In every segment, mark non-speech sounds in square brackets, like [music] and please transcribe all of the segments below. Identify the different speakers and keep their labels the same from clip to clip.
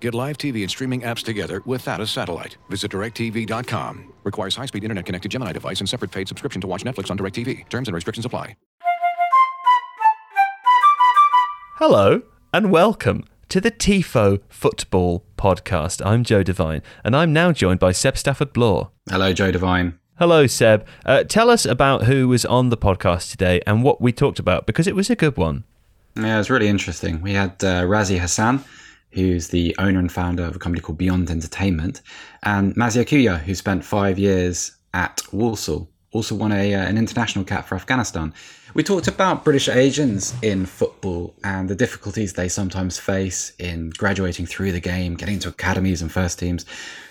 Speaker 1: Get live TV and streaming apps together without a satellite. Visit directv.com. Requires high-speed internet-connected Gemini device and separate paid subscription to watch Netflix on DirecTV. Terms and restrictions apply.
Speaker 2: Hello and welcome to the TIFO Football Podcast. I'm Joe Devine and I'm now joined by Seb Stafford Bloor.
Speaker 3: Hello, Joe Devine.
Speaker 2: Hello, Seb. Uh, tell us about who was on the podcast today and what we talked about because it was a good one.
Speaker 3: Yeah, it was really interesting. We had uh, Razi Hassan, who's the owner and founder of a company called Beyond Entertainment, and Maziar Kouhyar, who spent five years at Walsall. Also won a, uh, an international cap for Afghanistan. We talked about British Asians in football and the difficulties they sometimes face in graduating through the game, getting into academies and first teams.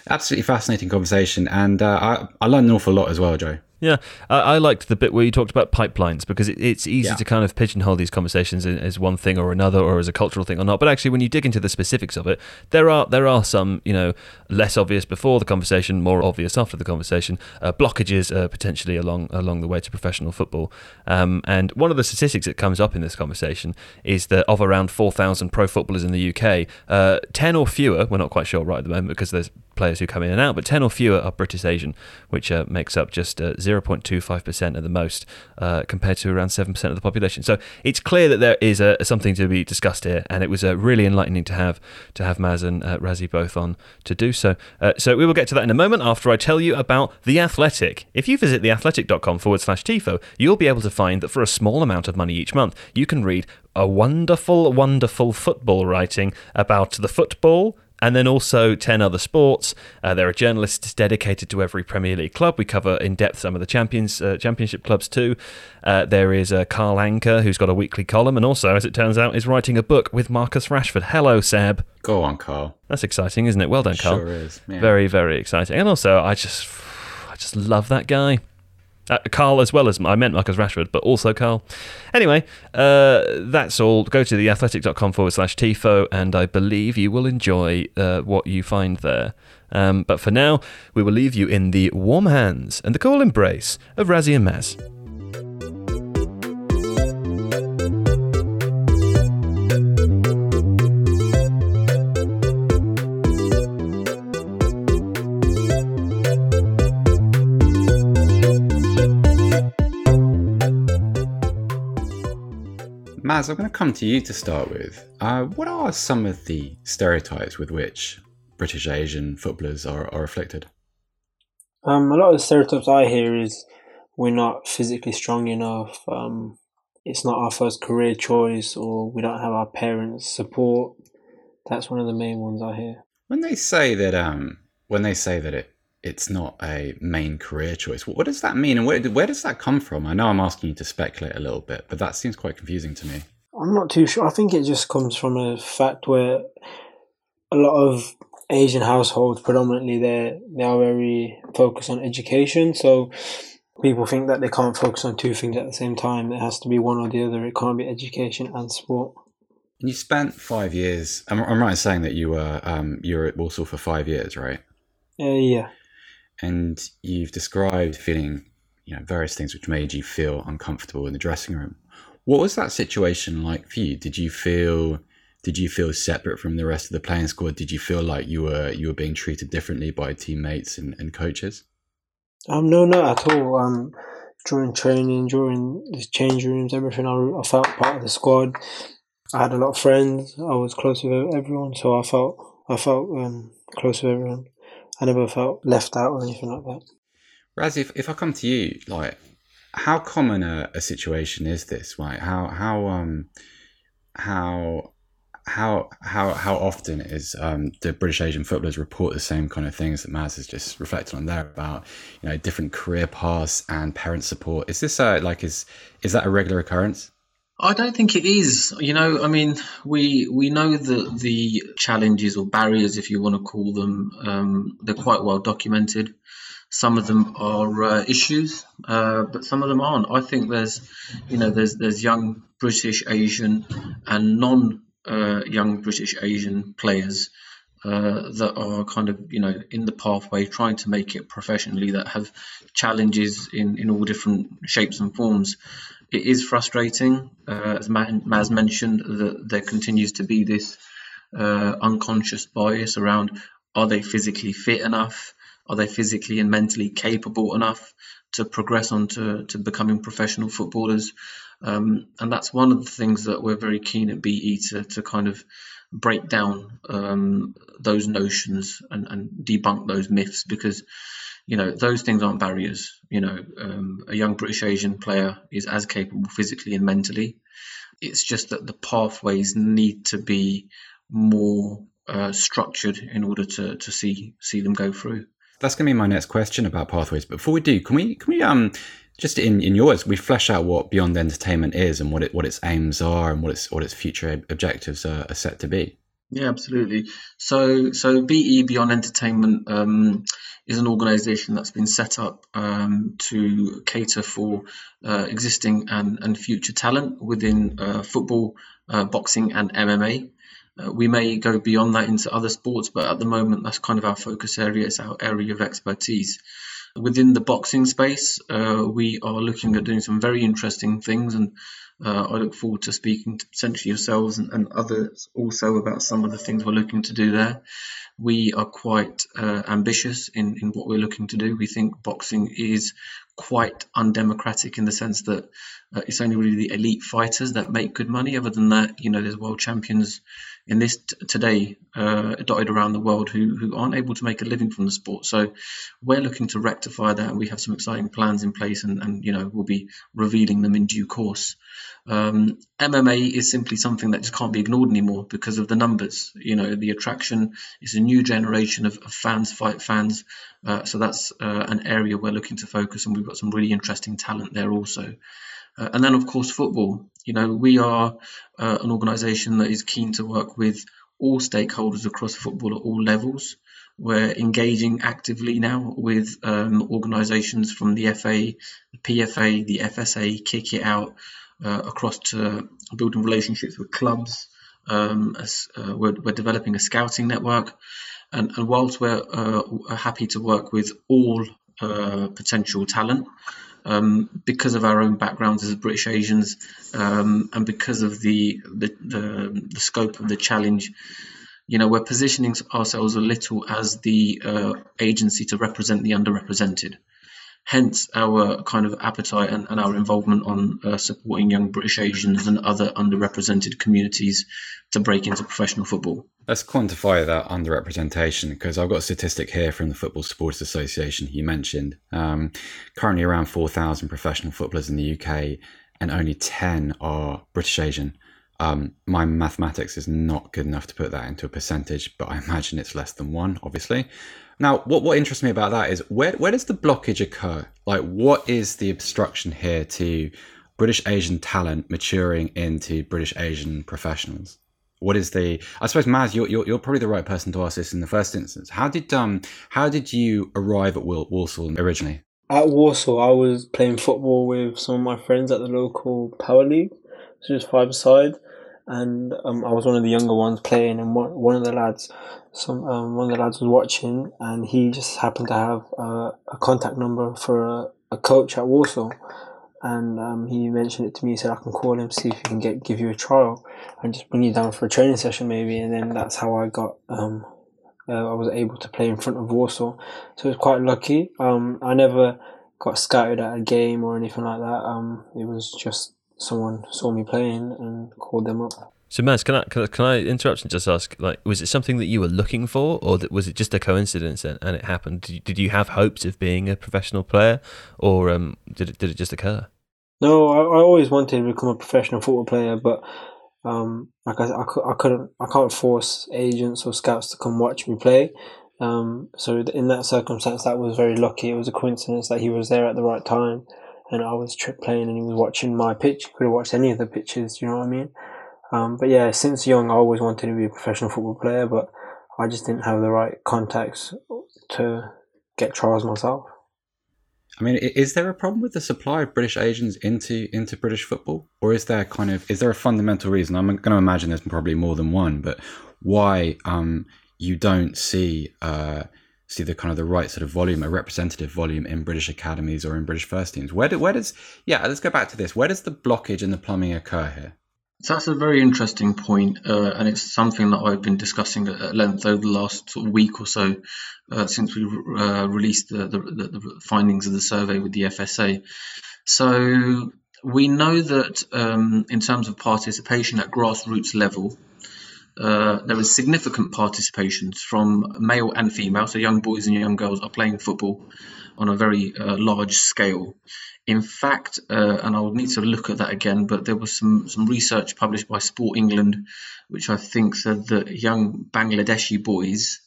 Speaker 3: Absolutely fascinating conversation, and uh, I, I learned an awful lot as well, Joe.
Speaker 2: Yeah, I, I liked the bit where you talked about pipelines because it, it's easy
Speaker 3: Yeah.
Speaker 2: to kind of pigeonhole these conversations as, one thing or another, or as a cultural thing or not. But actually, when you dig into the specifics of it, there are there are some you know less obvious before the conversation, more obvious after the conversation, uh, blockages uh, potentially along along the way to professional football. Um, and one of the statistics that comes up in this conversation is that of around four thousand pro footballers in the UK, uh, ten or fewer, we're not quite sure right at the moment because there's players who come in and out, but 10 or fewer are British Asian, which uh, makes up just uh, 0.25% at the most, uh, compared to around 7% of the population. So it's clear that there is something to be discussed here, and it was uh, really enlightening to have to have Maz and uh, Razi both on to do so. Uh, so we will get to that in a moment after I tell you about The Athletic. If you visit theathletic.com forward slash TIFO, you'll be able to find that for a small amount of money each month, you can read a wonderful, wonderful football writing about the football and then also 10 other sports. Uh, there are journalists dedicated to every Premier League club. We cover in depth some of the champions, uh, championship clubs too. Uh, there is uh, Carl Anka, who's got a weekly column, and also, as it turns out, is writing a book with Marcus Rashford. Hello, Seb.
Speaker 3: Go on, Carl.
Speaker 2: That's exciting, isn't it? Well done, Carl.
Speaker 3: Sure is. Yeah.
Speaker 2: Very, very exciting. And also, I just, I just love that guy. Uh, Carl, as well as I meant Marcus Rashford, but also Carl. Anyway, uh, that's all. Go to theathletic.com forward slash TIFO, and I believe you will enjoy uh, what you find there. Um, but for now, we will leave you in the warm hands and the cool embrace of Razi and Maz.
Speaker 3: I'm going to come to you to start with. Uh, what are some of the stereotypes with which British Asian footballers are, are afflicted?
Speaker 4: Um, a lot of the stereotypes I hear is we're not physically strong enough. Um, it's not our first career choice, or we don't have our parents' support. That's one of the main ones I hear.
Speaker 3: When they say that, um, when they say that it it's not a main career choice, what does that mean, and where where does that come from? I know I'm asking you to speculate a little bit, but that seems quite confusing to me.
Speaker 4: I'm not too sure. I think it just comes from a fact where a lot of Asian households, predominantly, they they are very focused on education. So people think that they can't focus on two things at the same time. It has to be one or the other. It can't be education and sport.
Speaker 3: And you spent five years. I'm, I'm right in saying that you were um, you were at Walsall for five years, right?
Speaker 4: Uh, yeah.
Speaker 3: And you've described feeling, you know, various things which made you feel uncomfortable in the dressing room. What was that situation like for you? Did you feel did you feel separate from the rest of the playing squad? Did you feel like you were you were being treated differently by teammates and, and coaches?
Speaker 4: Um, no, not at all. Um, during training, during the change rooms, everything, I, I felt part of the squad. I had a lot of friends. I was close with everyone, so I felt I felt um, close with everyone. I never felt left out or anything like that.
Speaker 3: Raz, if, if I come to you, like, how common a, a situation is this? Like, how how um how how how how often is um, the British Asian footballers report the same kind of things that Maz has just reflected on there about you know different career paths and parent support? Is this a, like is is that a regular occurrence?
Speaker 5: I don't think it is. You know, I mean, we we know that the challenges or barriers, if you want to call them, um, they're quite well documented. some of them are uh, issues, uh, but some of them aren't. I think there's, you know, there's there's young British Asian and non uh, young British Asian players uh, that are kind of you know in the pathway trying to make it professionally that have challenges in in all different shapes and forms. It is frustrating uh, as Maz mentioned that there continues to be this uh, unconscious bias around are they physically fit enough? Are they physically and mentally capable enough to progress on to, to becoming professional footballers? Um, and that's one of the things that we're very keen at BE to, to kind of break down um, those notions and, and, debunk those myths because you know those things aren't barriers. You know um, a young british asian player is as capable physically and mentally. It's just that the pathways need to be more uh, structured in order to, to see see them go through.
Speaker 3: That's going to be my next question about pathways. But before we do can we can we um just in, in yours, we flesh out what Beyond Entertainment is and what it what its aims are and what its what its future objectives are, are set to be.
Speaker 5: Yeah, absolutely. So so BE Beyond Entertainment um, is an organisation that's been set up um, to cater for uh, existing and, and future talent within uh, football, uh, boxing, and MMA. Uh, we may go beyond that into other sports, but at the moment, that's kind of our focus area. It's our area of expertise. Within the boxing space, uh, we are looking at doing some very interesting things, and uh, I look forward to speaking to potentially yourselves and, and, others also about some of the things we're looking to do there. We are quite uh, ambitious in, in what we're looking to do. We think boxing is quite undemocratic in the sense that uh, it's only really the elite fighters that make good money. Other than that, you know, there's world champions in this t- today uh, dotted around the world who, who aren't able to make a living from the sport. So we're looking to rectify that, and we have some exciting plans in place, and, and you know we'll be revealing them in due course. Um, MMA is simply something that just can't be ignored anymore because of the numbers. You know, the attraction is a new generation of, of fans fight fans. Uh, so that's uh, an area we're looking to focus, and we've got some really interesting talent there also. Uh, and then, of course, football. You know, we are uh, an organisation that is keen to work with all stakeholders across football at all levels. We're engaging actively now with um, organisations from the FA, the PFA, the FSA, Kick It Out, uh, across to building relationships with clubs. Um, as, uh, we're, we're, developing a scouting network. And, and whilst we're uh, happy to work with all uh, potential talent, um, because of our own backgrounds as British Asians um, and because of the, the, the, the, scope of the challenge. You know, we're positioning ourselves a little as the uh, agency to represent the underrepresented. Hence, our kind of appetite and, and our involvement on uh, supporting young British Asians and other underrepresented communities to break into professional football.
Speaker 3: Let's quantify that underrepresentation because I've got a statistic here from the Football Supporters Association you mentioned. Um, currently, around 4,000 professional footballers in the UK, and only 10 are British Asian. Um, my mathematics is not good enough to put that into a percentage, but I imagine it's less than one, obviously. Now, what, what interests me about that is where, where does the blockage occur? Like, what is the obstruction here to British Asian talent maturing into British Asian professionals? what is the i suppose maz you're, you're, you're, probably the right person to ask this in the first instance how did um how did you arrive at walsall originally
Speaker 4: at walsall i was playing football with some of my friends at the local power league which is five side and um, i was one of the younger ones playing and one, one of the lads some um, one of the lads was watching and he just happened to have uh, a contact number for a, a coach at Walsall, and um, he mentioned it to me. He said I can call him, see if he can get give you a trial, and just bring you down for a training session maybe. And then that's how I got. Um, uh, I was able to play in front of Walsall, so it was quite lucky. Um, I never got scouted at a game or anything like that. Um, it was just someone saw me playing and called them up.
Speaker 2: So, Maz, can I, can I, can I interrupt and just ask, like, was it something that you were looking for, or that, was it just a coincidence and, and it happened? Did you, did you, have hopes of being a professional player, or um, did it did it just occur?
Speaker 4: No, I, I always wanted to become a professional football player, but um, like I, I, I couldn't, I can't force agents or scouts to come watch me play. Um, so in that circumstance, that was very lucky. It was a coincidence that he was there at the right time, and I was playing and he was watching my pitch. Could have watched any of the pitches. You know what I mean? Um, but yeah, since young, I always wanted to be a professional football player, but I just didn't have the right contacts to get trials myself.
Speaker 3: I mean, is there a problem with the supply of British Asians into into British football, or is there kind of is there a fundamental reason? I'm going to imagine there's probably more than one, but why um, you don't see uh, see the kind of the right sort of volume, a representative volume in British academies or in British first teams? Where do, where does yeah? Let's go back to this. Where does the blockage and the plumbing occur here?
Speaker 5: So that's a very interesting point, uh, and it's something that I've been discussing at length over the last sort of week or so uh, since we uh, released the, the, the, findings of the survey with the FSA. So we know that um, in terms of participation at grassroots level, uh, was significant participation from male and female, so young boys and young girls are playing football on a very uh, large scale. In fact, uh, and I'll need to look at that again, but there was some, some research published by Sport England, which I think said that young Bangladeshi boys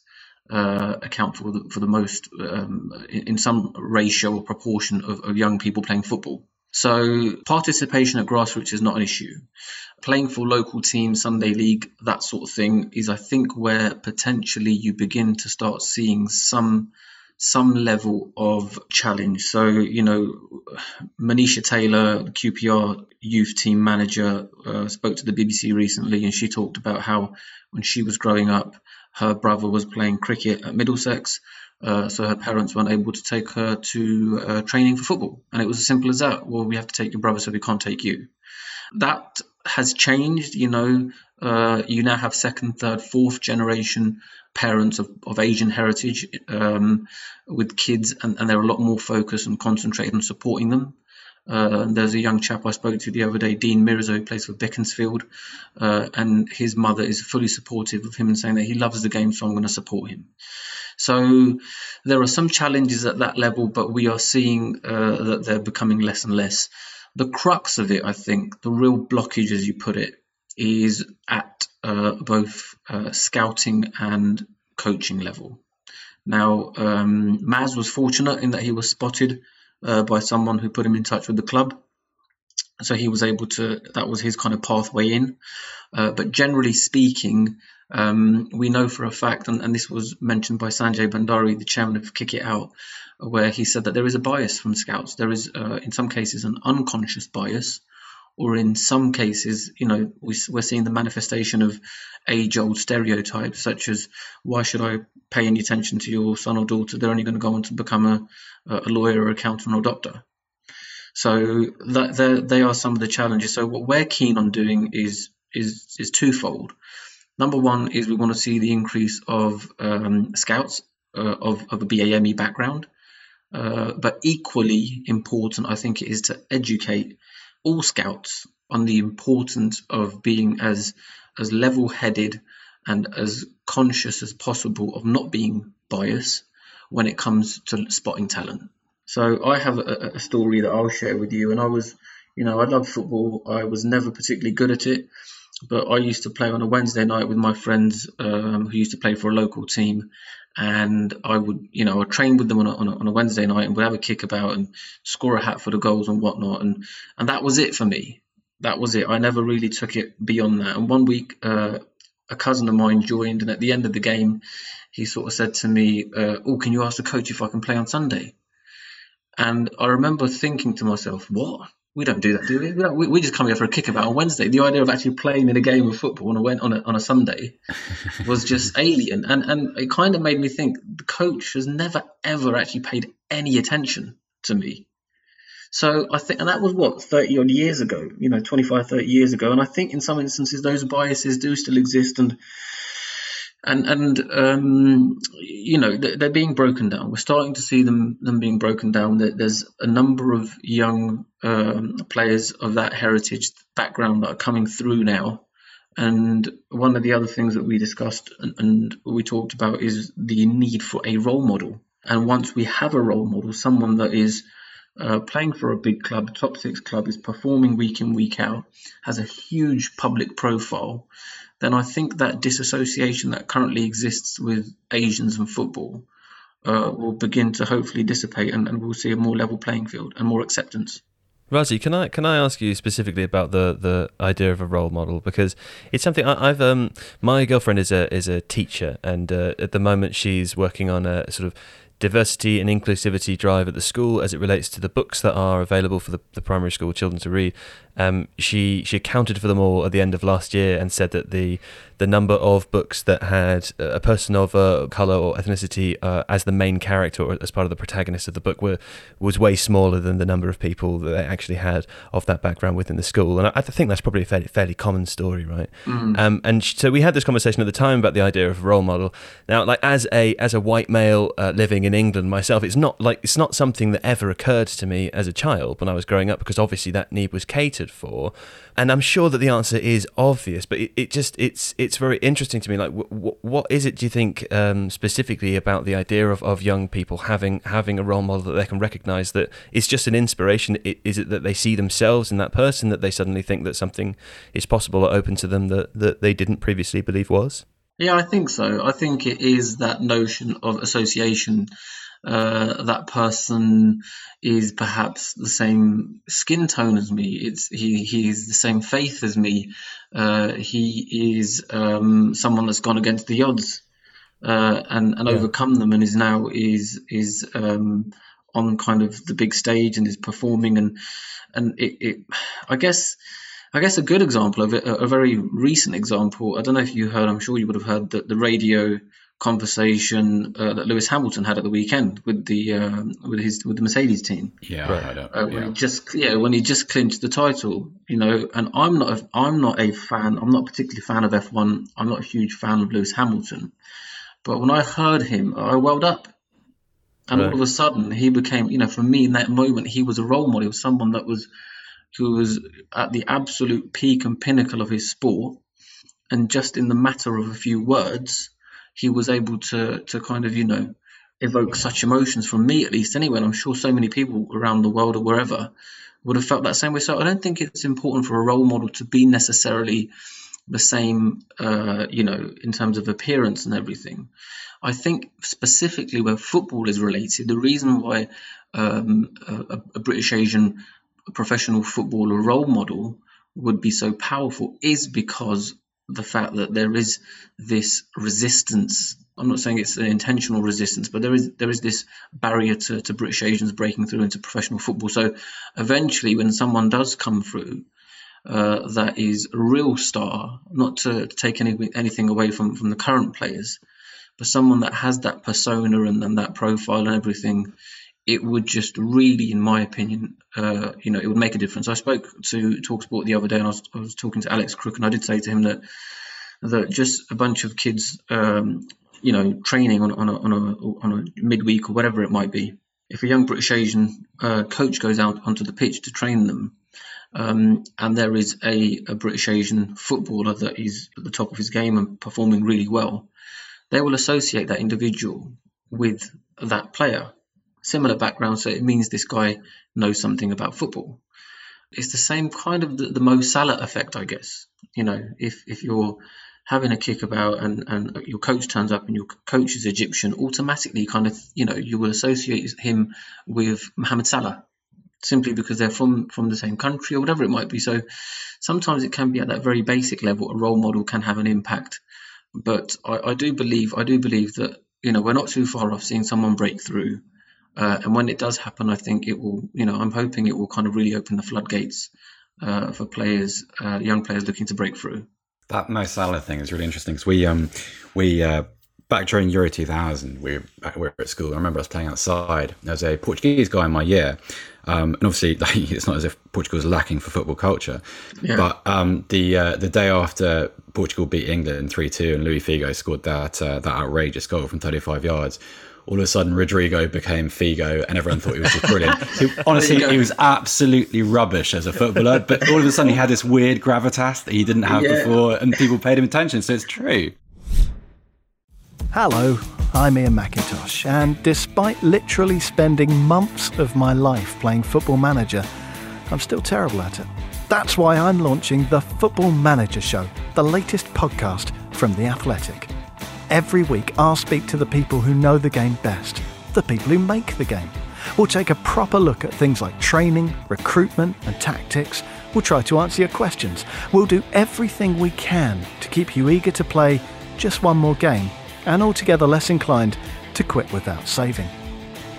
Speaker 5: uh, account for the, for the most, um, in, in, some ratio or proportion of, of young people playing football. So participation at grassroots is not an issue. Playing for local teams, Sunday league, that sort of thing is, I think, where potentially you begin to start seeing some some level of challenge. So, you know, Manisha Tailor, QPR youth team manager, uh, spoke to the BBC recently and she talked about how when she was growing up, her brother was playing cricket at Middlesex. Uh, so her parents weren't able to take her to uh, training for football. And it was as simple as that. Well, we have to take your brother, so we can't take you. That has changed. You know, uh, you now have second, third, fourth generation parents of, of Asian heritage um, with kids, and, and, they're a lot more focused and concentrated on supporting them. Uh, there's a young chap I spoke to the other day, Dean Mirza, who plays for Beaconsfield, uh, and his mother is fully supportive of him and saying that he loves the game, so I'm going to support him. So there are some challenges at that level, but we are seeing uh, that they're becoming less and less. The crux of it, I think, the real blockage, as you put it, is at uh, both uh, scouting and coaching level. Now, um, Maz was fortunate in that he was spotted uh, by someone who put him in touch with the club. So he was able to, that was his kind of pathway in. Uh, but generally speaking, um, we know for a fact, and, and, this was mentioned by Sanjay Bhandari, the chairman of Kick It Out, where he said that there is a bias from scouts. There is, uh, in some cases, an unconscious bias or in some cases, you know, we, are seeing the manifestation of age-old stereotypes, such as why should I pay any attention to your son or daughter? They're only going to go on to become a, a lawyer, or accountant, or doctor. So that they are some of the challenges. So what we're keen on doing is is is twofold. Number one is we want to see the increase of um, scouts uh, of of a BAME background, uh, but equally important, I think, it is to educate all scouts on the importance of being as as level-headed and as conscious as possible of not being biased when it comes to spotting talent. So I have a, a story that I'll share with you, and I was, you know, I love football. I was never particularly good at it, but I used to play on a Wednesday night with my friends um, who used to play for a local team, and I would, you know, I train with them on a, on a, on a Wednesday night and would have a kick about and score a hat for the goals and whatnot, and and that was it for me. That was it. I never really took it beyond that. And one week, uh, a cousin of mine joined, and at the end of the game, he sort of said to me, uh, "Oh, can you ask the coach if I can play on Sunday?" And I remember thinking to myself, "What? We don't do that, do we? We, we, we, just come here for a kickabout on Wednesday. The idea of actually playing in a game of football on a, on a, on a Sunday [laughs] was just alien. And, and it kind of made me think the coach has never, ever actually paid any attention to me. So I think, and that was what, 30 odd years ago, you know, 25, 30 years ago. And I think in some instances those biases do still exist. And and and um, you know they're being broken down. We're starting to see them them being broken down. There's a number of young um, players of that heritage background that are coming through now. And one of the other things that we discussed and, and we talked about is the need for a role model. And once we have a role model, someone that is uh, playing for a big club, top six club, is performing week in, week out, has a huge public profile, then I think that disassociation that currently exists with Asians and football uh, will begin to hopefully dissipate and, and we'll see a more level playing field and more acceptance.
Speaker 2: Razi, can I can I ask you specifically about the, the idea of a role model because it's something I, have um my girlfriend is a is a teacher and uh, at the moment she's working on a sort of diversity and inclusivity drive at the school as it relates to the books that are available for the, the primary school children to read. Um, she she accounted for them all at the end of last year and said that the the number of books that had a person of a color or ethnicity uh, as the main character or as part of the protagonist of the book were was way smaller than the number of people that they actually had of that background within the school. And I, I think that's probably a fairly, fairly common story, right?
Speaker 5: Mm.
Speaker 2: Um, and so we had this conversation at the time about the idea of role model. Now, like as a as a white male uh, living in England myself, it's not like it's not something that ever occurred to me as a child when I was growing up because obviously that need was catered for and I'm sure that the answer is obvious, but it, it just it's it's very interesting to me. Like, w- w- what is it? Do you think um, specifically about the idea of, of young people having having a role model that they can recognise that it's just an inspiration? Is it that they see themselves in that person that they suddenly think that something is possible or open to them that that they didn't previously believe was?
Speaker 5: Yeah, I think so. I think it is that notion of association uh, that person is perhaps the same skin tone as me. It's he he is the same faith as me. Uh, he is um, someone that's gone against the odds uh, and and yeah. overcome them, and is now is is um, on kind of the big stage and is performing and and it, it I guess. I guess a good example of it, a, a very recent example. I don't know if you heard. I'm sure you would have heard that the radio conversation uh, that Lewis Hamilton had at the weekend with the uh, with his with the Mercedes team.
Speaker 3: Yeah, right. I
Speaker 5: uh, when yeah. he just yeah when he just clinched the title, you know. And I'm not a, I'm not a fan. I'm not particularly fan of F1. I'm not a huge fan of Lewis Hamilton. But when I heard him, I welled up. And right. all of a sudden, he became, you know, for me in that moment, he was a role model. He was someone that was, who was at the absolute peak and pinnacle of his sport. And just in the matter of a few words, he was able to to kind of you know evoke such emotions from me at least anyway and i'm sure so many people around the world or wherever would have felt that same way. So i don't think it's important for a role model to be necessarily the same uh, you know in terms of appearance and everything. I think specifically where football is related the reason why um, a, a british asian professional footballer role model would be so powerful is because the fact that there is this resistance. I'm not saying it's an intentional resistance, but there is there is this barrier to, to British Asians breaking through into professional football. So eventually, when someone does come through, uh, that is a real star, not to, take any, anything away from, from the current players, but someone that has that persona and, and that profile and everything, it would just really, in my opinion, uh, you know, it would make a difference. I spoke to Talksport the other day, and I was, I was, talking to Alex Crook, and I did say to him that that just a bunch of kids, um, you know, training on, on a on a on a midweek or whatever it might be. If a young British Asian uh, coach goes out onto the pitch to train them, um, and there is a, a British Asian footballer that is at the top of his game and performing really well, they will associate that individual with that player similar background, so it means this guy knows something about football. It's the same kind of the, the Mo Salah effect, I guess. You know, if if you're having a kick about and, and your coach turns up and your coach is Egyptian, automatically kind of, you know, you will associate him with Mohamed Salah simply because they're from, from the same country or whatever it might be. So sometimes it can be at that very basic level, a role model can have an impact. But I, I do believe, I do believe that, you know, we're not too far off seeing someone break through uh, and when it does happen, I think it will, you know, I'm hoping it will kind of really open the floodgates uh, for players, uh, young players looking to break through.
Speaker 3: That Mo Salah thing is really interesting because we, um, we, uh, back during Euro 2000, we were, we were at school. I remember us playing outside. There was a Portuguese guy in my year. Um, and obviously, like, [laughs] it's not as if Portugal is lacking for football culture. Yeah. But um, the uh, the day after Portugal beat England three two, and Luis Figo scored that uh, that outrageous goal from thirty five yards, all of a sudden Rodrigo became Figo and everyone thought he was just brilliant. [laughs] he, honestly, he was absolutely rubbish as a footballer, but all of a sudden he had this weird gravitas that he didn't have yeah. before and people paid him attention. So it's true.
Speaker 6: Hello, I'm Iain Macintosh, and despite literally spending months of my life playing Football Manager, I'm still terrible at it. That's why I'm launching the Football Manager Show, the latest podcast from The Athletic. Every week, I'll speak to the people who know the game best, the people who make the game. We'll take a proper look at things like training, recruitment, and tactics. We'll try to answer your questions. We'll do everything we can to keep you eager to play just one more game and altogether less inclined to quit without saving.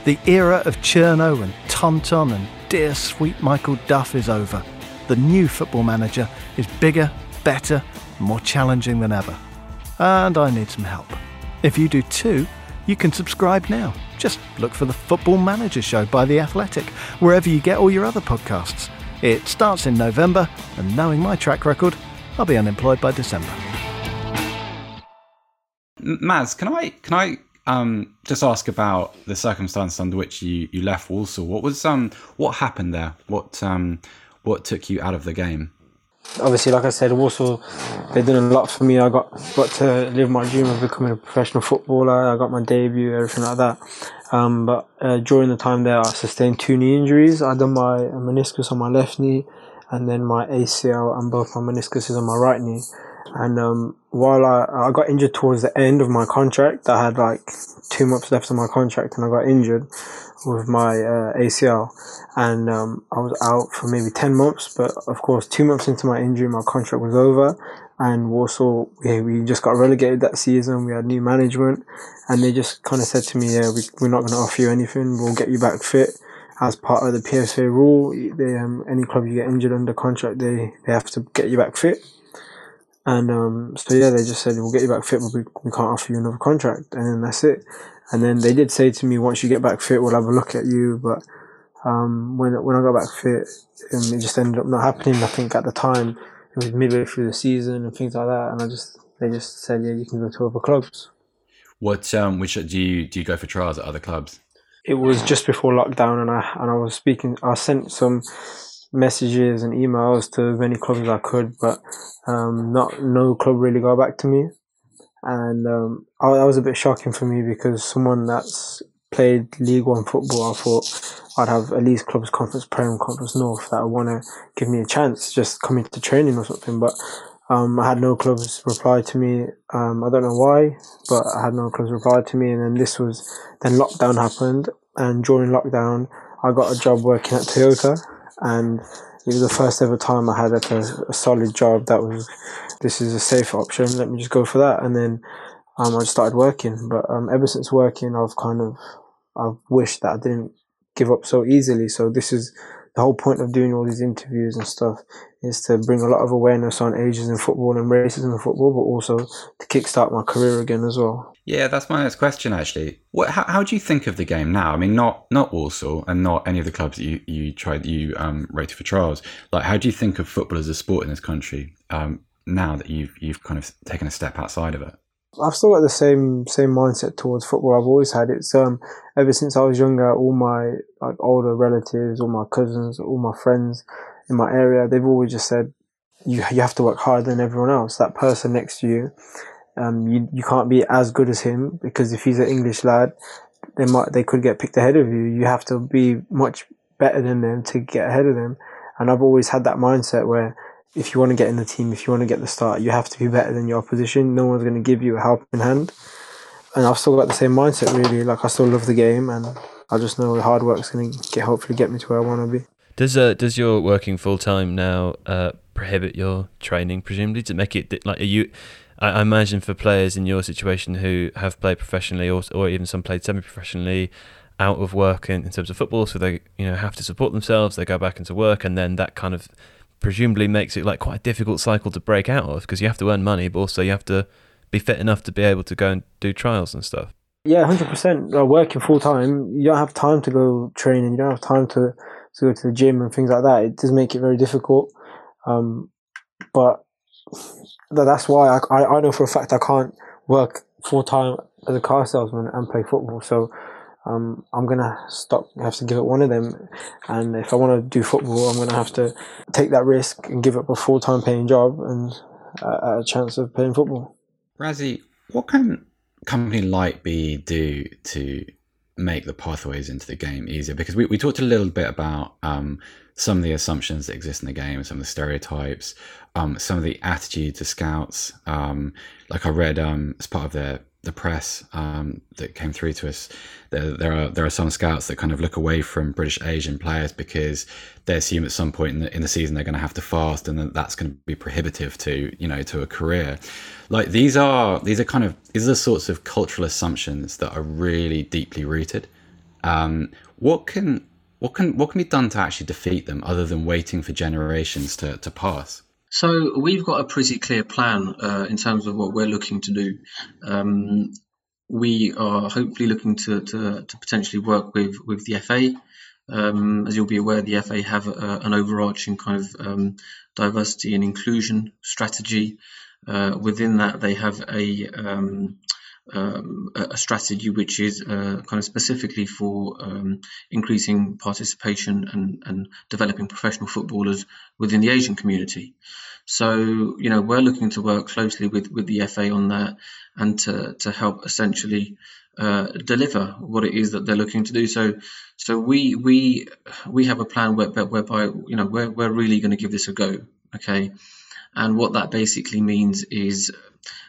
Speaker 6: The era of Cherno and Tonton and dear sweet Michael Duff is over. The new football manager is bigger, better, more challenging than ever. And I need some help. If you do too, you can subscribe now. Just look for the Football Manager Show by The Athletic, wherever you get all your other podcasts. It starts in November, and knowing my track record, I'll be unemployed by December.
Speaker 3: Maz, can I can I um, just ask about the circumstances under which you, you left Walsall? What was um what happened there? What um what took you out of the game?
Speaker 4: Obviously, like I said, Walsall, they did a lot for me. I got got to live my dream of becoming a professional footballer. I got my debut, everything like that. Um, but uh, during the time there, I sustained two knee injuries. I done my meniscus on my left knee, and then my ACL and both my meniscuses on my right knee. And um, while I, I got injured towards the end of my contract, I had like two months left of my contract, and I got injured with my uh, ACL, and um, I was out for maybe ten months. But of course, two months into my injury, my contract was over, and Walsall, yeah, we just got relegated that season. We had new management, and they just kind of said to me, "Yeah, we, we're not going to offer you anything. We'll get you back fit." As part of the PSA rule, they, um, any club you get injured under contract, they, they have to get you back fit. And um, so yeah, they just said we'll get you back fit, but we, we can't offer you another contract, and then that's it. And then they did say to me, once you get back fit, we'll have a look at you. But um, when when I got back fit, um, it just ended up not happening. I think at the time it was midway through the season and things like that, and I just they just said, yeah, you can go to other clubs.
Speaker 3: What um, which do you do you go for trials at other clubs?
Speaker 4: It was just before lockdown, and I and I was speaking. I sent some messages and emails to as many clubs as I could, but um, not no club really got back to me and um, I, that was a bit shocking for me because someone that's played League One football, I thought I'd have at least clubs conference, Prem conference North that would want to give me a chance, just coming to training or something. But um, I had no clubs reply to me. Um, I don't know why, but I had no clubs reply to me. And then this was then lockdown happened, and during lockdown, I got a job working at Toyota, and it was the first ever time I had like a, a solid job that was this is a safe option. Let me just go for that. And then um, I just started working. But um, ever since working, I've kind of I've wished that I didn't give up so easily. So this is the whole point of doing all these interviews and stuff is to bring a lot of awareness on ages in football and racism in football, but also to kickstart my career again as well.
Speaker 3: Yeah, that's my next question. Actually, what, how, how do you think of the game now? I mean, not not Walsall and not any of the clubs that you you tried you um, rated for trials. Like, how do you think of football as a sport in this country um, now that you've you've kind of taken a step outside of it?
Speaker 4: I've still got the same same mindset towards football I've always had. It's um ever since I was younger, all my like older relatives, all my cousins, all my friends in my area, they've always just said you you have to work harder than everyone else. That person next to you, um, you you can't be as good as him because if he's an English lad, they might they could get picked ahead of you. You have to be much better than them to get ahead of them. And I've always had that mindset where if you want to get in the team, if you want to get the start, you have to be better than your opposition. No one's going to give you a helping hand. And I've still got the same mindset, really. Like, I still love the game, and I just know the hard work's going to get hopefully get me to where I want to be.
Speaker 2: Does uh, does your working full time now uh, prohibit your training? Presumably, to make it like are you? I imagine for players in your situation who have played professionally or, or even some played semi-professionally, out of work in, in terms of football, so they you know have to support themselves. They go back into work, and then that kind of presumably makes it like quite a difficult cycle to break out of because you have to earn money, but also you have to be fit enough to be able to go and do trials and stuff.
Speaker 4: Yeah, hundred percent. Working full time, you don't have time to go training. You don't have time to to go to the gym and things like that. It does make it very difficult. Um, but that's why I, I know for a fact I can't work full time as a car salesman and play football. So um, I'm gonna stop. Have to give up one of them, and if I want to do football, I'm gonna have to take that risk and give up a full time paying job and uh, a chance of playing football.
Speaker 3: Razi, what can company like BE do to make the pathways into the game easier? Because we, we talked a little bit about um, some of the assumptions that exist in the game, some of the stereotypes, um, some of the attitude to scouts. Um, like I read um, as part of their the press um, that came through to us, there, there, are there are some scouts that kind of look away from British Asian players because they assume at some point in the, in the season they're going to have to fast, and that that's going to be prohibitive to you know to a career. Like these are these are kind of these are the sorts of cultural assumptions that are really deeply rooted, Um, what can what can what can be done to actually defeat them other than waiting for generations to, to pass?
Speaker 5: So we've got a pretty clear plan uh, in terms of what we're looking to do. Um, we are hopefully looking to, to, to, potentially work with, with the FA. Um, as you'll be aware, the FA have a, an overarching kind of um, diversity and inclusion strategy. Uh, within that, they have a um, a strategy which is uh, kind of specifically for um, increasing participation and, and developing professional footballers within the Asian community. So, you know, we're looking to work closely with, with the FA on that and to, to help essentially uh, deliver what it is that they're looking to do. So, so we we we have a plan where, whereby you know we're we're really going to give this a go. Okay, and what that basically means is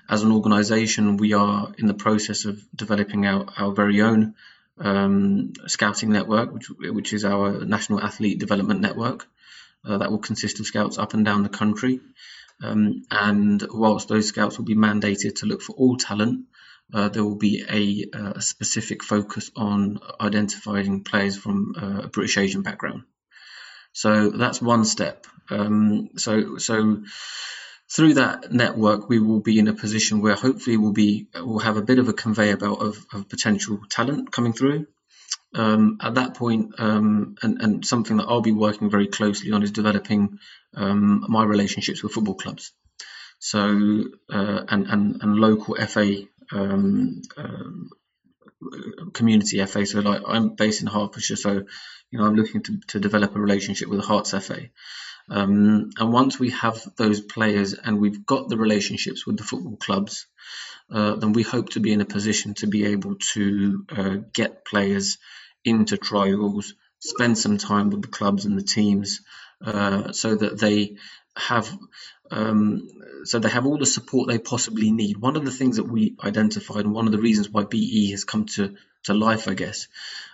Speaker 5: as an organization, we are in the process of developing our, our very own um, scouting network, which, which is our National Athlete Development Network. Uh, that will consist of scouts up and down the country. Um, and whilst those scouts will be mandated to look for all talent, uh, there will be a, a, specific focus on identifying players from uh, a British Asian background. So that's one step. Um, so so through that network, we will be in a position where hopefully we'll be we'll have a bit of a conveyor belt of, of potential talent coming through. Um, at that point, um, and, and something that I'll be working very closely on is developing um, my relationships with football clubs. So uh, and, and and local FA um, um, community FA. So like I'm based in Hertfordshire, so you know I'm looking to, to develop a relationship with the Herts FA. Um, and once we have those players and we've got the relationships with the football clubs, uh, then we hope to be in a position to be able to uh, get players into trials, spend some time with the clubs and the teams, uh, so that they have um, so they have all the support they possibly need. One of the things that we identified, and one of the reasons why BE has come to to life, I guess,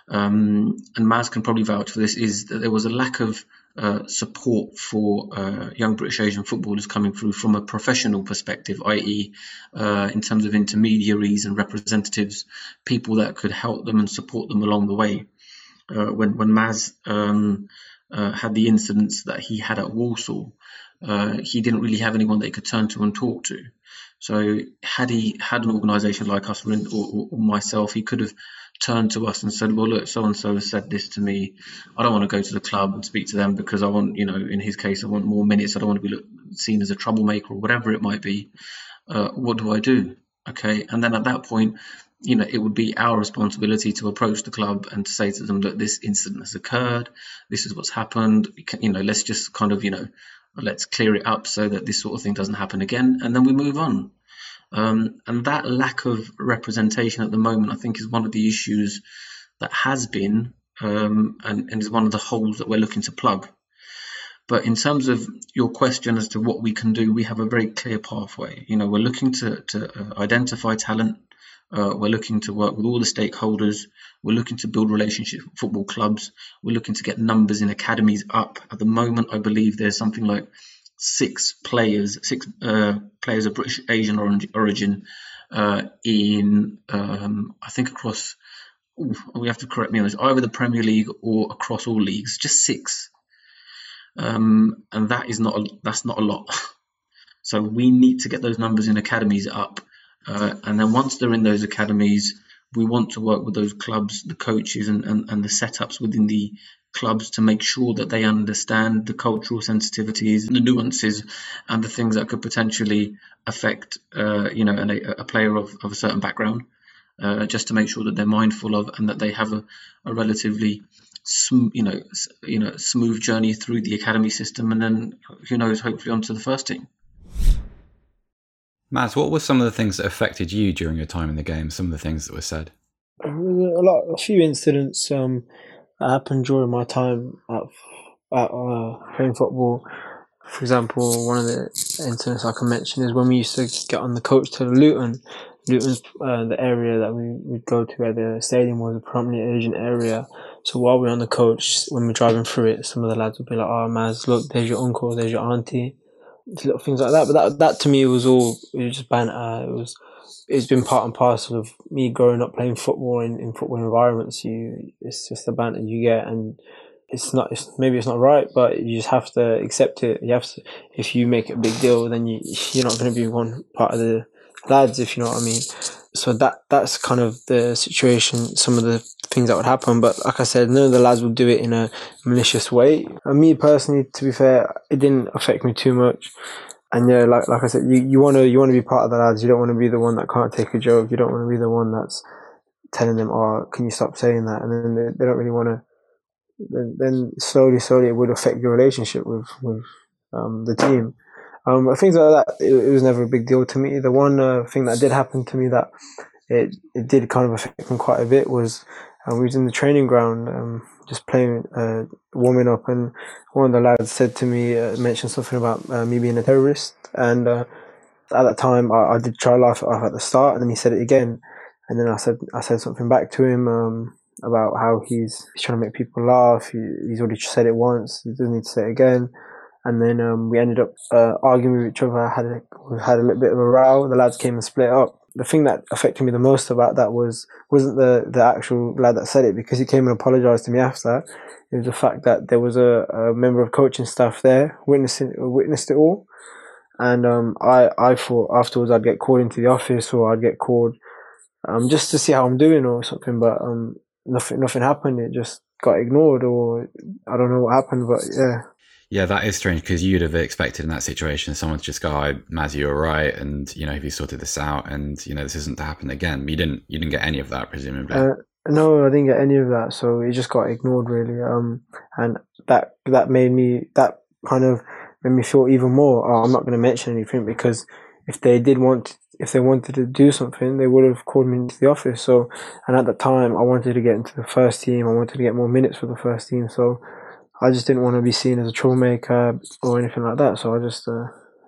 Speaker 5: um, and Maz can probably vouch for this, is that there was a lack of uh, support for uh, young British Asian footballers coming through from a professional perspective, i.e., uh, in terms of intermediaries and representatives, people that could help them and support them along the way. Uh, when when Maz um, uh, had the incidents that he had at Walsall, he didn't really have anyone that he could turn to and talk to. So had he had an organisation like us or, or, or myself, he could have turned to us and said, "Well, look, so and so has said this to me. I don't want to go to the club and speak to them because I want, you know, in his case, I want more minutes. I don't want to be seen as a troublemaker or whatever it might be. Uh, what do I do? Okay, and then at that point, you know, it would be our responsibility to approach the club and to say to them, "Look, this incident has occurred. This is what's happened. You know, let's just kind of, you know." Let's clear it up so that this sort of thing doesn't happen again, and then we move on. Um, and that lack of representation at the moment, I think, is one of the issues that has been um, and, and is one of the holes that we're looking to plug. But in terms of your question as to what we can do, we have a very clear pathway. You know, we're looking to, to uh, identify talent. Uh, we're looking to work with all the stakeholders. We're looking to build relationships with football clubs. We're looking to get numbers in academies up. At the moment, I believe there's something like six players, six uh, players of British Asian origin uh, in, um, I think, across. Ooh, we have to correct me on this. Either the Premier League or across all leagues, just six, um, and that is not a, that's not a lot. [laughs] So we need to get those numbers in academies up, uh, and then once they're in those academies, we want to work with those clubs, the coaches, and, and, and the setups within the clubs to make sure that they understand the cultural sensitivities, the nuances, and the things that could potentially affect, uh, you know, a, a player of, of a certain background. Uh, just to make sure that they're mindful of and that they have a, a relatively sm- you know you know smooth journey through the academy system and then who knows hopefully onto the first team
Speaker 3: Maz, what were some of the things that affected you during your time in the game? Some of the things that were said.
Speaker 4: A lot, a few incidents. Um, happened during my time at, at uh, playing football. For example, one of the incidents I can mention is when we used to get on the coach to Luton. Luton's uh, the area that we would go to where the stadium was a prominently Asian area. So while we are on the coach, when we're driving through it, some of the lads would be like, "Oh, Maz, look, there's your uncle, there's your auntie," little things like that. But that that to me was all it was just banter. It was it's been part and parcel of me growing up playing football in, in football environments. You, it's just the banter you get, and it's not. It's, maybe it's not right, but you just have to accept it. You have to. If you make a big deal, then you you're not going to be one part of the lads, if you know what I mean. So that that's kind of the situation. Some of the things that would happen, but like I said, none of the lads would do it in a malicious way. And me personally, to be fair, it didn't affect me too much. And yeah, like like I said, you, you wanna you wanna be part of the lads. You don't want to be the one that can't take a joke. You don't want to be the one that's telling them, "Oh, can you stop saying that?" And then they, they don't really want to. Then, then slowly, slowly, it would affect your relationship with with um, the team. Um, things like that, it, it, was never a big deal to me. The one uh, thing that did happen to me that it it did kind of affect me quite a bit was uh, we was in the training ground, um, just playing, uh, warming up, and one of the lads said to me, uh, mentioned something about uh, me being a terrorist, and uh, at that time I, I, did try off at the start, and then he said it again, and then I said I said something back to him. Um, about how he's, he's trying to make people laugh. He, he's already said it once. He doesn't need to say it again and then um, we ended up uh, arguing with each other. I Had a, we had a little bit of a row. The lads came and split up. The thing that affected me the most about that was wasn't the the actual lad that said it because he came and apologized to me after. It was the fact that there was a, a member of coaching staff there witnessing witnessed it all, and um, I I thought afterwards I'd get called into the office or I'd get called um, just to see how I'm doing or something, but um, nothing nothing happened. It just got ignored or I don't know what happened, but yeah.
Speaker 3: Yeah, that is strange because you'd have expected in that situation someone to just go, "Oh, Maz, you're right," and you know, have you sorted this out? And you know, this isn't to happen again. You didn't, you didn't get any of that, presumably.
Speaker 4: Uh, no, I didn't get any of that, so it just got ignored, really. Um, and that that made me that kind of made me feel even more. Oh, I'm not going to mention anything because if they did want, if they wanted to do something, they would have called me into the office. So, and at the time, I wanted to get into the first team. I wanted to get more minutes for the first team. So I just didn't want to be seen as a troublemaker or anything like that. So I just uh,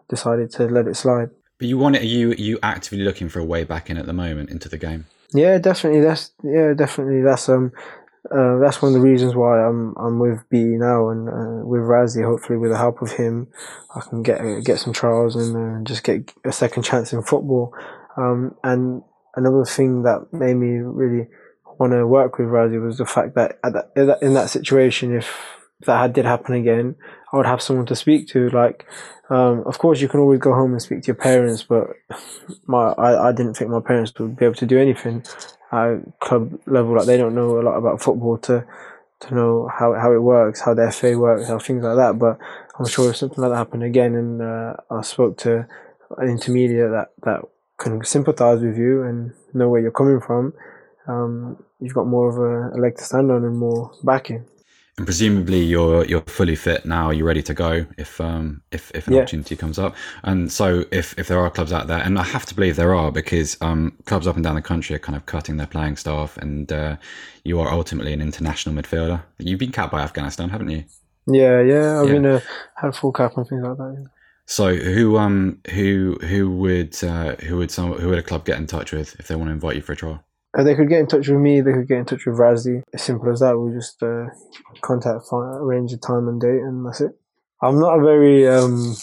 Speaker 4: decided to let it slide.
Speaker 3: But you want it? Are you are you actively looking for a way back in at the moment into the game?
Speaker 4: Yeah, definitely. That's yeah, definitely. That's um, uh, that's one of the reasons why I'm I'm with BE now and uh, with Razi. Hopefully, with the help of him, I can get get some trials and uh, just get a second chance in football. Um, and another thing that made me really want to work with Razi was the fact that, that in that situation, if if that did happen again, I would have someone to speak to. Like, um, of course, you can always go home and speak to your parents, but my I, I didn't think my parents would be able to do anything at club level. Like, they don't know a lot about football to to know how, how it works, how the FA works, how things like that. But I'm sure if something like that happened again, and uh, I spoke to an intermediate that that can sympathise with you and know where you're coming from, um, you've got more of a, a leg to stand on and more backing.
Speaker 3: And presumably you're you're fully fit now. You're ready to go if um if, if an yeah. opportunity comes up. And so if if there are clubs out there, and I have to believe there are because um clubs up and down the country are kind of cutting their playing staff, and uh, you are ultimately an international midfielder. You've been capped by Afghanistan, haven't you?
Speaker 4: Yeah, yeah. I've yeah. been a, had a full cap and things like that. Yeah.
Speaker 3: So who um who who would uh, who would some who would a club get in touch with if they want to invite you for a trial?
Speaker 4: Uh, they could get in touch with me. They could get in touch with Razi. As simple as that. We'll just uh, contact, find, arrange a time and date, and that's it. I'm not a very, um,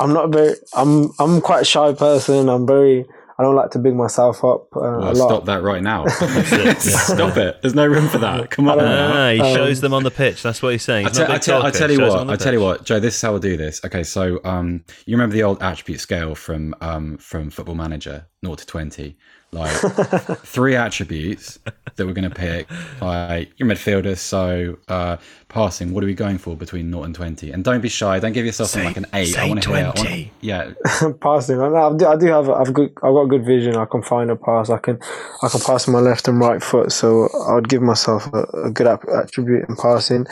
Speaker 4: I'm not very, I'm, I'm quite a shy person. I'm very, I don't like to big myself up. Uh, well,
Speaker 3: stop that right now. [laughs] stop it. There's no room for that. [laughs] Come on.
Speaker 2: Ah, he um, shows them on the pitch. That's what he's saying. He's
Speaker 3: I, tell, I tell you what. I tell you what, Joe. This is how we'll do this. Okay, so um, you remember the old attribute scale from um, from Football Manager, 0 to 20 like [laughs] three attributes that we're going to pick. Like your midfielders, so uh, passing. What are we going for between 0 and 20? And don't be shy. Don't give yourself say, like an eight.
Speaker 2: I want to hear. Want,
Speaker 3: yeah, [laughs]
Speaker 4: passing. I do, I do have. I've good. I've got good vision. I can find a pass. I can. I can pass with my left and right foot. So I would give myself a, a good attribute in passing.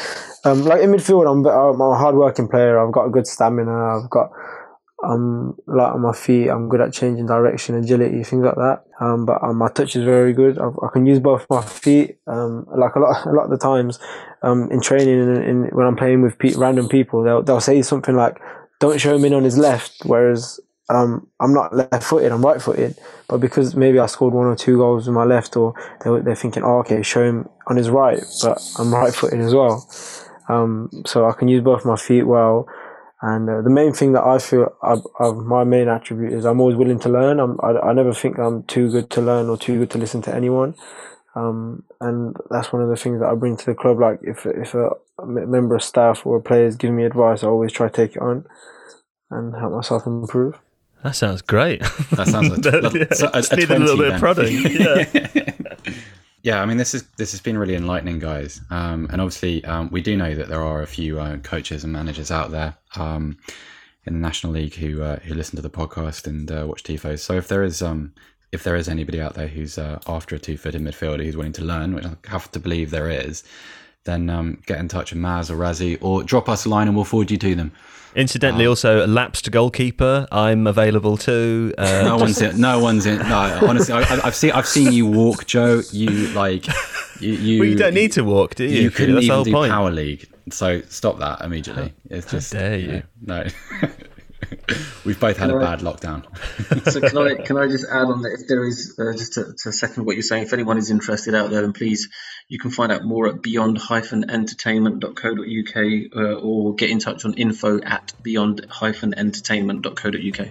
Speaker 4: Um, like in midfield, I'm, I'm a hard working player. I've got a good stamina. I've got I'm light on my feet. I'm good at changing direction, agility, things like that. Um, but um, my touch is very good. I, I can use both my feet. Um, like a lot, [laughs] a lot of the times, um, in training and when I'm playing with pe- random people, they'll they'll say something like, "Don't show him in on his left," whereas um, I'm not left-footed. I'm right-footed. But because maybe I scored one or two goals with my left, or they're, they're thinking, "Oh, okay, show him on his right," but I'm [laughs] right-footed as well. Um, so I can use both my feet well. And uh, the main thing that I feel I've, I've, my main attribute is I'm always willing to learn. I'm, I, I never think I'm too good to learn or too good to listen to anyone. Um, and that's one of the things that I bring to the club. Like if if a member of staff or a player is giving me advice, I always try to take it on and help myself improve.
Speaker 2: That sounds great.
Speaker 3: That sounds like [laughs]
Speaker 2: That- yeah,
Speaker 3: so a-
Speaker 2: just
Speaker 3: a
Speaker 2: need a little
Speaker 3: 20
Speaker 2: bit of prodding. [laughs] Yeah. [laughs]
Speaker 3: Yeah, I mean this is this has been really enlightening, guys. Um, and obviously, um, we do know that there are a few uh, coaches and managers out there um, in the National League who uh, who listen to the podcast and uh, watch tifos. So if there is um, if there is anybody out there who's uh, after a two-footed midfielder who's willing to learn, which I have to believe there is, then um, get in touch with Maz or Razi or drop us a line and we'll forward you to them.
Speaker 2: Incidentally, also lapsed goalkeeper. I'm available too. Uh, [laughs]
Speaker 3: no one's in. No one's in. No, honestly, I, I've seen I've seen you walk, Joe. You like you. [laughs] you
Speaker 2: well, you don't need to walk, do you?
Speaker 3: You couldn't
Speaker 2: That's
Speaker 3: even do
Speaker 2: point.
Speaker 3: power league, so stop that immediately. It's just
Speaker 2: dare you.
Speaker 3: know, no. [laughs] [laughs] We've both had a
Speaker 5: Can I-
Speaker 3: bad lockdown.
Speaker 5: so can I [laughs] can I just add on that if there is uh, just to, to second what you're saying, if anyone is interested out there, then please you can find out more at beyond-entertainment.co.uk uh, or get in touch on info at beyond-entertainment.co.uk.